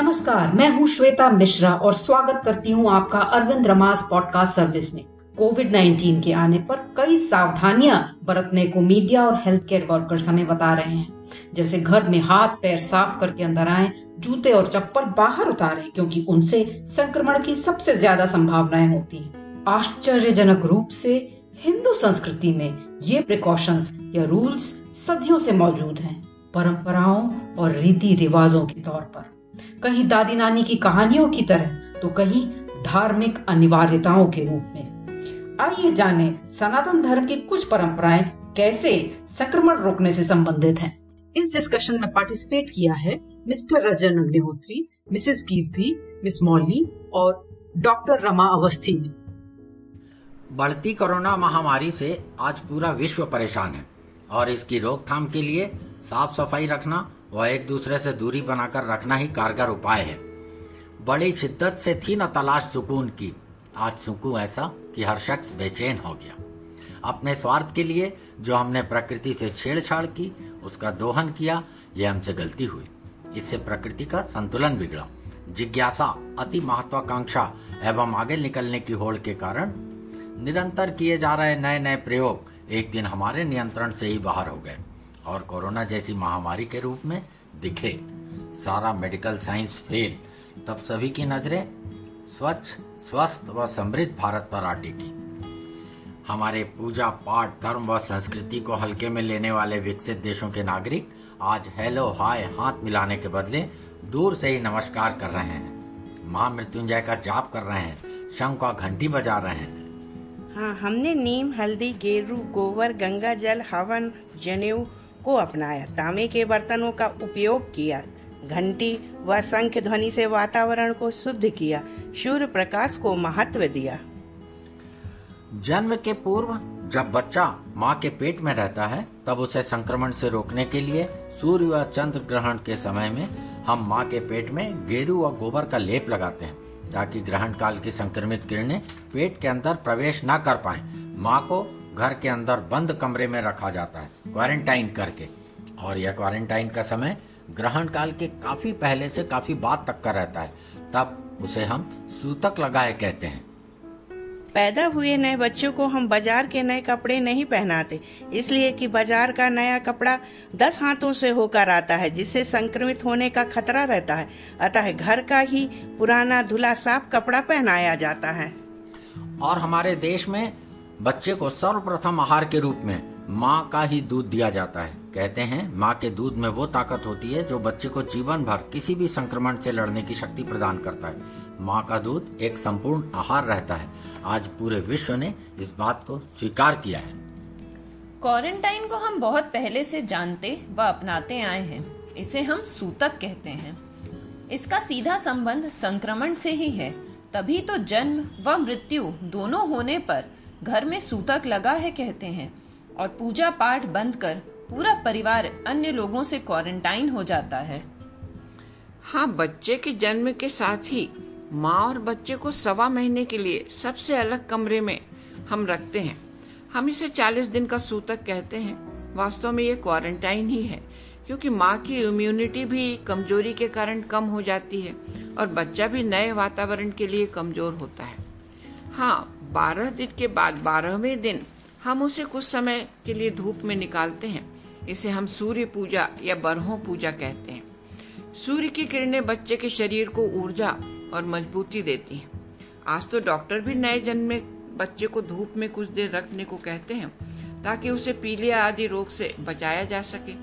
नमस्कार, मैं हूँ श्वेता मिश्रा और स्वागत करती हूँ आपका अरविंद रमास पॉडकास्ट सर्विस में। कोविड 19 के आने पर कई सावधानियाँ बरतने को मीडिया और हेल्थ केयर वर्कर्स हमें बता रहे हैं। जैसे घर में हाथ पैर साफ़ करके अंदर आए, जूते और चप्पल बाहर उतारें, क्योंकि उनसे संक्रमण की सबसे ज़्यादा संभावनाएँ होती हैं। आश्चर्यजनक रूप से हिंदू संस्कृति में ये प्रिकॉशंस या रूल्स सदियों से मौजूद हैं। परंपराओं और रीति रिवाजों के तौर पर। कहीं दादी नानी की कहानियों की तरह तो कहीं धार्मिक अनिवार्यताओं के रूप में आइए जाने सनातन धर्म की कुछ परंपराएँ कैसे संक्रमण रोकने से संबंधित हैं। इस डिस्कशन में पार्टिसिपेट किया है mister Rajan Agnihotri missus Kirti miss Mauli और डॉक्टर रमा अवस्थी ने बढ़ती कोरोना महामारी से आज पूरा विश्व परेशान है और इसकी रोकथाम के लिए साफ़ सफ़ाई रखना व एक दूसरे से दूरी बनाकर रखना ही कारगर उपाय है। बड़ी शिद्दत से थी न तलाश सुकून की। आज सुकून ऐसा कि हर शख्स बेचैन हो गया। अपने स्वार्थ के लिए जो हमने प्रकृति से छेड़छाड़ की, उसका दोहन किया यह हमसे गलती हुई। इससे प्रकृति का संतुलन बिगड़ा। जिज्ञासा अति महत्वाकांक्षा एवं आगे निकलने की होड़ के कारण निरंतर किए जा रहे नए नए प्रयोग एक दिन हमारे नियंत्रण से ही बाहर हो गए। और कोरोना जैसी महामारी के रूप में दिखे। सारा मेडिकल साइंस फेल। तब सभी की नज़रें स्वच्छ, स्वस्थ व समृद्ध भारत पर आ टिकी हमारे पूजा पाठ, धर्म व संस्कृति को हल्के में लेने वाले विकसित देशों के नागरिक आज हेलो, हाय, हाथ मिलाने के बदले दूर से ही नमस्कार कर रहे हैं। माँ मृत्युंजय का जाप कर रहे हैं। शंख का घंटी बजा रहे हैं। हाँ हमने नीम, हल्दी, गेरू, गोबर गंगा जल हवन, जनेऊ को अपनाया। तांबे के बर्तनों का उपयोग किया। घंटी व शंख ध्वनि से वातावरण को शुद्ध किया। सूर्य प्रकाश को महत्व दिया। जन्म के पूर्व जब बच्चा माँ के पेट में रहता है, तब उसे संक्रमण से रोकने के लिए सूर्य व चंद्र ग्रहण के समय में हम माँ के पेट में गेरू व गोबर का लेप लगाते हैं, ताकि ग्रहण काल की संक्रमित किरणें पेट के अंदर प्रवेश न कर पाए। माँ को घर के अंदर बंद कमरे में रखा जाता है क्वारंटाइन करके। और यह क्वारंटाइन का समय ग्रहण काल के काफ़ी पहले से काफ़ी बाद तक का रहता है। तब उसे हम सूतक लगाए कहते हैं। पैदा हुए नए बच्चों को हम बाज़ार के नए कपड़े नहीं पहनाते इसलिए कि बाज़ार का नया कपड़ा दस हाथों से होकर आता है जिससे संक्रमित होने का खतरा रहता है। अतः घर का ही पुराना धुला साफ़ कपड़ा पहनाया जाता है। और हमारे देश में बच्चे को सर्वप्रथम आहार के रूप में माँ का ही दूध दिया जाता है। कहते हैं, माँ के दूध में वो ताकत होती है जो बच्चे को जीवन भर किसी भी संक्रमण से लड़ने की शक्ति प्रदान करता है। माँ का दूध एक संपूर्ण आहार रहता है। आज पूरे विश्व ने इस बात को स्वीकार किया है। क्वारंटाइन को हम बहुत पहले से जानते व अपनाते आए हैं। इसे हम सूतक कहते हैं। इसका सीधा संबंध संक्रमण से ही है। तभी तो जन्म व मृत्यु दोनों होने पर घर में सूतक लगा है कहते हैं और पूजा पाठ बंद कर पूरा परिवार अन्य लोगों से क्वारंटाइन हो जाता है। हाँ बच्चे के जन्म के साथ ही माँ और बच्चे को सवा महीने के लिए सबसे अलग कमरे में हम रखते हैं। हम इसे 40 दिन का सूतक कहते हैं। वास्तव में ये क्वारंटाइन ही है, क्योंकि माँ की इम्यूनिटी भी कमज़ोरी के कारण कम हो जाती है और बच्चा भी नए वातावरण के लिए कमज़ोर होता है। हाँ बारह दिन के बाद बारहवें दिन हम उसे कुछ समय के लिए धूप में निकालते हैं। इसे हम सूर्य पूजा या बरहों पूजा कहते हैं। सूर्य की किरणें बच्चे के शरीर को ऊर्जा और मजबूती देती हैं। आज तो डॉक्टर भी नए जन्म में बच्चे को धूप में कुछ देर रखने को कहते हैं, ताकि उसे पीलिया आदि रोग से बचाया जा सके।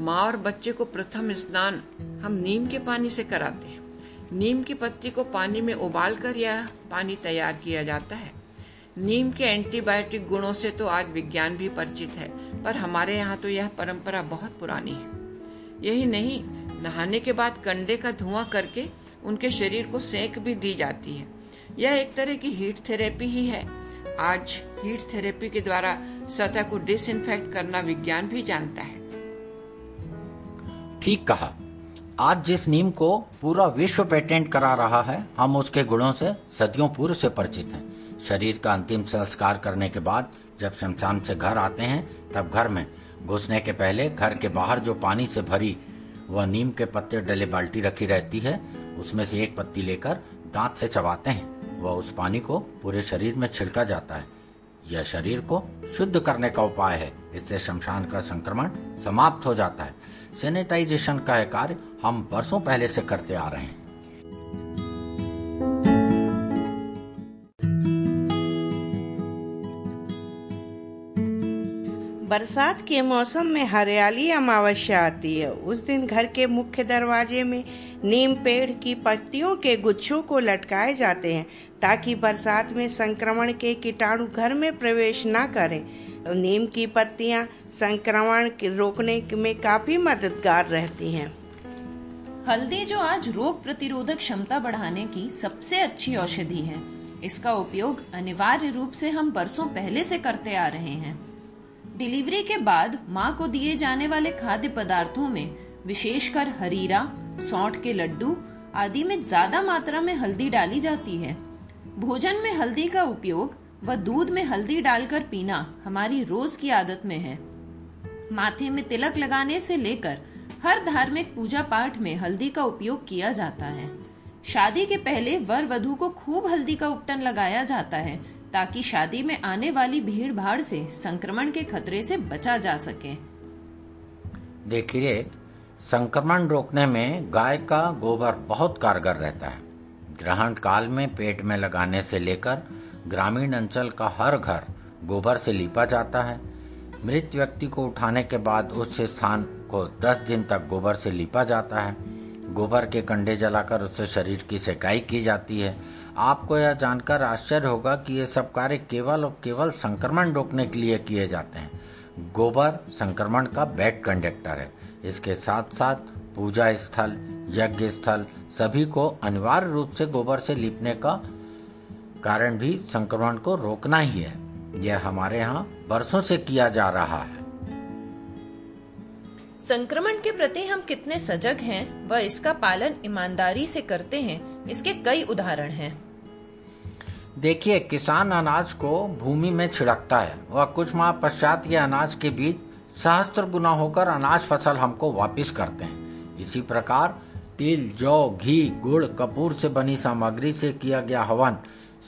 माँ और बच्चे को प्रथम स्नान हम नीम के पानी से कराते हैं। नीम की पत्ती को पानी में उबालकर यह पानी तैयार किया जाता है। नीम के एंटीबायोटिक गुणों से तो आज विज्ञान भी परिचित है, पर हमारे यहाँ तो यह परंपरा बहुत पुरानी है। यही नहीं, नहाने के बाद कंडे का धुआँ करके उनके शरीर को सेक भी दी जाती है। यह एक तरह की हीट थेरेपी ही है। आज हीट थेरेपी के द्वारा सतह को डिसइंफेक्ट करना विज्ञान भी जानता है। ठीक कहा। आज जिस नीम को पूरा विश्व पेटेंट करा रहा है, हम उसके गुणों से, सदियों पूर्व से परिचित हैं। शरीर का अंतिम संस्कार करने के बाद, जब शमशान से घर आते हैं, तब घर में, घुसने के पहले घर के बाहर जो पानी से भरी, वह नीम के पत्ते डले बाल्टी रखी रहती है, उसमें से एक पत्ती लेकर दांत से चबाते हैं। वह उस पानी को पूरे शरीर में छिड़का जाता है। यह शरीर को शुद्ध करने का उपाय है। इससे शमशान का संक्रमण समाप्त हो जाता है। सैनिटाइजेशन का कार्य हम बरसों पहले से करते आ रहे हैं। बरसात के मौसम में हरियाली अमावस्या आती है। उस दिन घर के मुख्य दरवाजे में नीम पेड़ की पत्तियों के गुच्छों को लटकाए जाते हैं, ताकि बरसात में संक्रमण के कीटाणु घर में प्रवेश न करें। नीम की पत्तियाँ संक्रमण रोकने में काफ़ी मददगार रहती हैं। हल्दी जो आज रोग प्रतिरोधक क्षमता बढ़ाने की सबसे अच्छी औषधि है। इसका उपयोग अनिवार्य रूप से हम बरसों पहले से करते आ रहे हैं। डिलीवरी के बाद माँ को दिए जाने वाले खाद्य पदार्थों में विशेषकर हरीरा, सौंठ के लड्डू आदि में ज़्यादा मात्रा में हल्दी डाली जाती है। भोजन में हल्दी का उपयोग व दूध में हल्दी डालकर पीना हमारी रोज की आदत में है। माथे में तिलक लगाने से लेकर हर धार्मिक पूजा पाठ में हल्दी का उपयोग किया जाता है। शादी के पहले वर वधु को खूब हल्दी का उपटन लगाया जाता है। ताकि शादी में आने वाली भीड़ भाड़ से संक्रमण के खतरे से बचा जा सके। देखिए, संक्रमण रोकने में गाय का गोबर बहुत कारगर रहता है। ग्रहण काल में पेट में लगाने से लेकर ग्रामीण अंचल का हर घर गोबर से लिपा जाता है। मृत व्यक्ति को उठाने के बाद उस स्थान को 10 दिन तक गोबर से लिपा जाता है। गोबर के कंडे जलाकर उससे शरीर की सिकाई की जाती है। आपको यह जानकर आश्चर्य होगा कि ये सब कार्य केवल और केवल संक्रमण रोकने के लिए किए जाते हैं। गोबर संक्रमण का बैड कंडक्टर है। इसके साथ साथ पूजा स्थल, यज्ञ स्थल सभी को अनिवार्य रूप से गोबर से लिपने का कारण भी संक्रमण को रोकना ही है। यह हमारे यहाँ बरसों से किया जा रहा है। संक्रमण के प्रति हम कितने सजग हैं व इसका पालन ईमानदारी से करते हैं, इसके कई उदाहरण हैं। देखिए, किसान अनाज को भूमि में छिड़कता है। वह कुछ माह पश्चात ये अनाज के बीच सहस्त्र गुना होकर अनाज फ़सल हमको वापस करते हैं। इसी प्रकार, तिल, जौ, घी, गुड़, कपूर से बनी सामग्री से किया गया हवन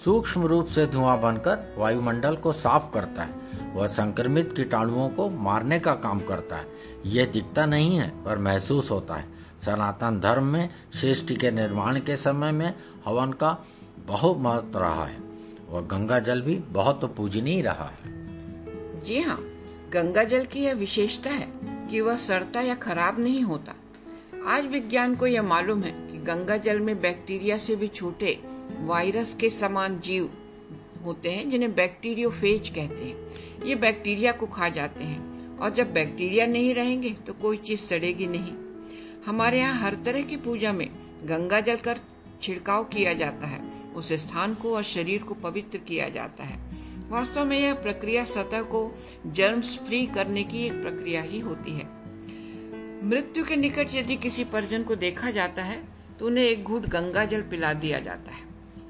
सूक्ष्म रूप से धुआँ बनकर वायुमंडल को साफ़ करता है। वह संक्रमित कीटाणुओं को मारने का काम करता है। यह दिखता नहीं है, पर महसूस होता है। सनातन धर्म में, सृष्टि के निर्माण के समय में हवन का बहुत महत्व रहा है, और गंगा जल भी बहुत पूजनीय रहा है। जी हाँ गंगा जल की यह विशेषता है कि वह सड़ता या खराब नहीं होता। आज विज्ञान को यह मालूम है कि गंगा जल में बैक्टीरिया से भी छोटे वायरस के समान जीव होते हैं, जिन्हें बैक्टीरियोफेज कहते हैं। ये बैक्टीरिया को खा जाते हैं। और जब बैक्टीरिया नहीं रहेंगे तो कोई चीज़ सड़ेगी नहीं। हमारे यहाँ हर तरह की पूजा में गंगा जल कर छिड़काव किया जाता है। उस स्थान को और शरीर को पवित्र किया जाता है। वास्तव में यह प्रक्रिया सतह को जर्म्स फ्री करने की एक प्रक्रिया ही होती है। मृत्यु के निकट यदि किसी परिजन को देखा जाता है तो उन्हें एक घूट गंगा जल पिला दिया जाता है।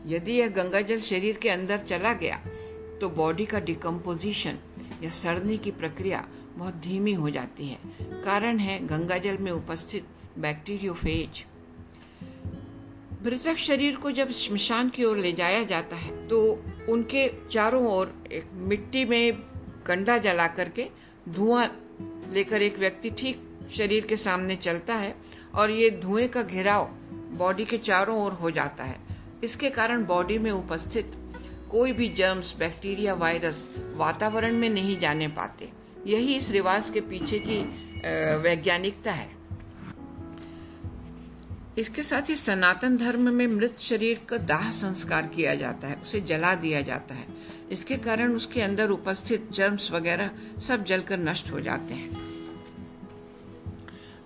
यदि यह गंगा जल शरीर के अंदर चला गया तो बॉडी का डिकम्पोजिशन या सड़ने की प्रक्रिया बहुत धीमी हो जाती है। कारण है गंगा जल में उपस्थित बैक्टीरियोफेज। मृतक शरीर को जब शमशान की ओर ले जाया जाता है तो उनके चारों ओर एक मिट्टी में कंडा जला करके धुआँ लेकर एक व्यक्ति ठीक शरीर के सामने चलता है और ये धुएँ का घेराव बॉडी के चारों ओर हो जाता है। इसके कारण बॉडी में उपस्थित कोई भी जर्म्स बैक्टीरिया वायरस वातावरण में नहीं जाने पाते। यही इस रिवाज के पीछे की वैज्ञानिकता है। इसके साथ ही सनातन धर्म में मृत शरीर का दाह संस्कार किया जाता है, उसे जला दिया जाता है। इसके कारण उसके अंदर उपस्थित जर्म्स वगैरह सब जलकर नष्ट हो जाते हैं।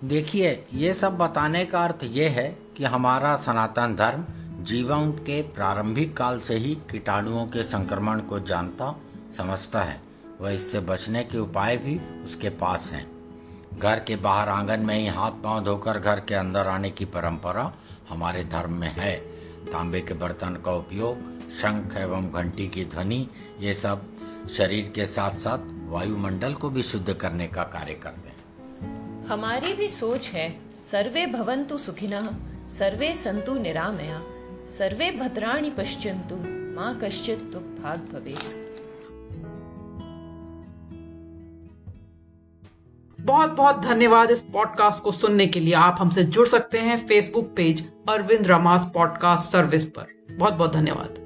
देखिए, ये सब बताने का अर्थ ये है कि हमारा सनातन धर्म जीवन के प्रारंभिक काल से ही कीटाणुओं के संक्रमण को जानता, समझता है। वह इससे बचने के उपाय भी उसके पास हैं। घर के बाहर आँगन में ही हाथ पाँव धोकर घर के अंदर आने की परंपरा हमारे धर्म में है। तांबे के बर्तन का उपयोग शंख एवं घंटी की ध्वनि, ये सब शरीर के साथ साथ वायुमंडल को भी शुद्ध करने का कार्य करते हैं। हमारी भी सोच है, सर्वे भवन्तु सुखिनः, सर्वे संतु निरामया, सर्वे भद्राणी पश्चंतु माँ कश्चित दुख भाग भवेत्। बहुत बहुत धन्यवाद इस पॉडकास्ट को सुनने के लिए। आप हमसे जुड़ सकते हैं Facebook page Arvind Ramas podcast service पर। बहुत बहुत धन्यवाद।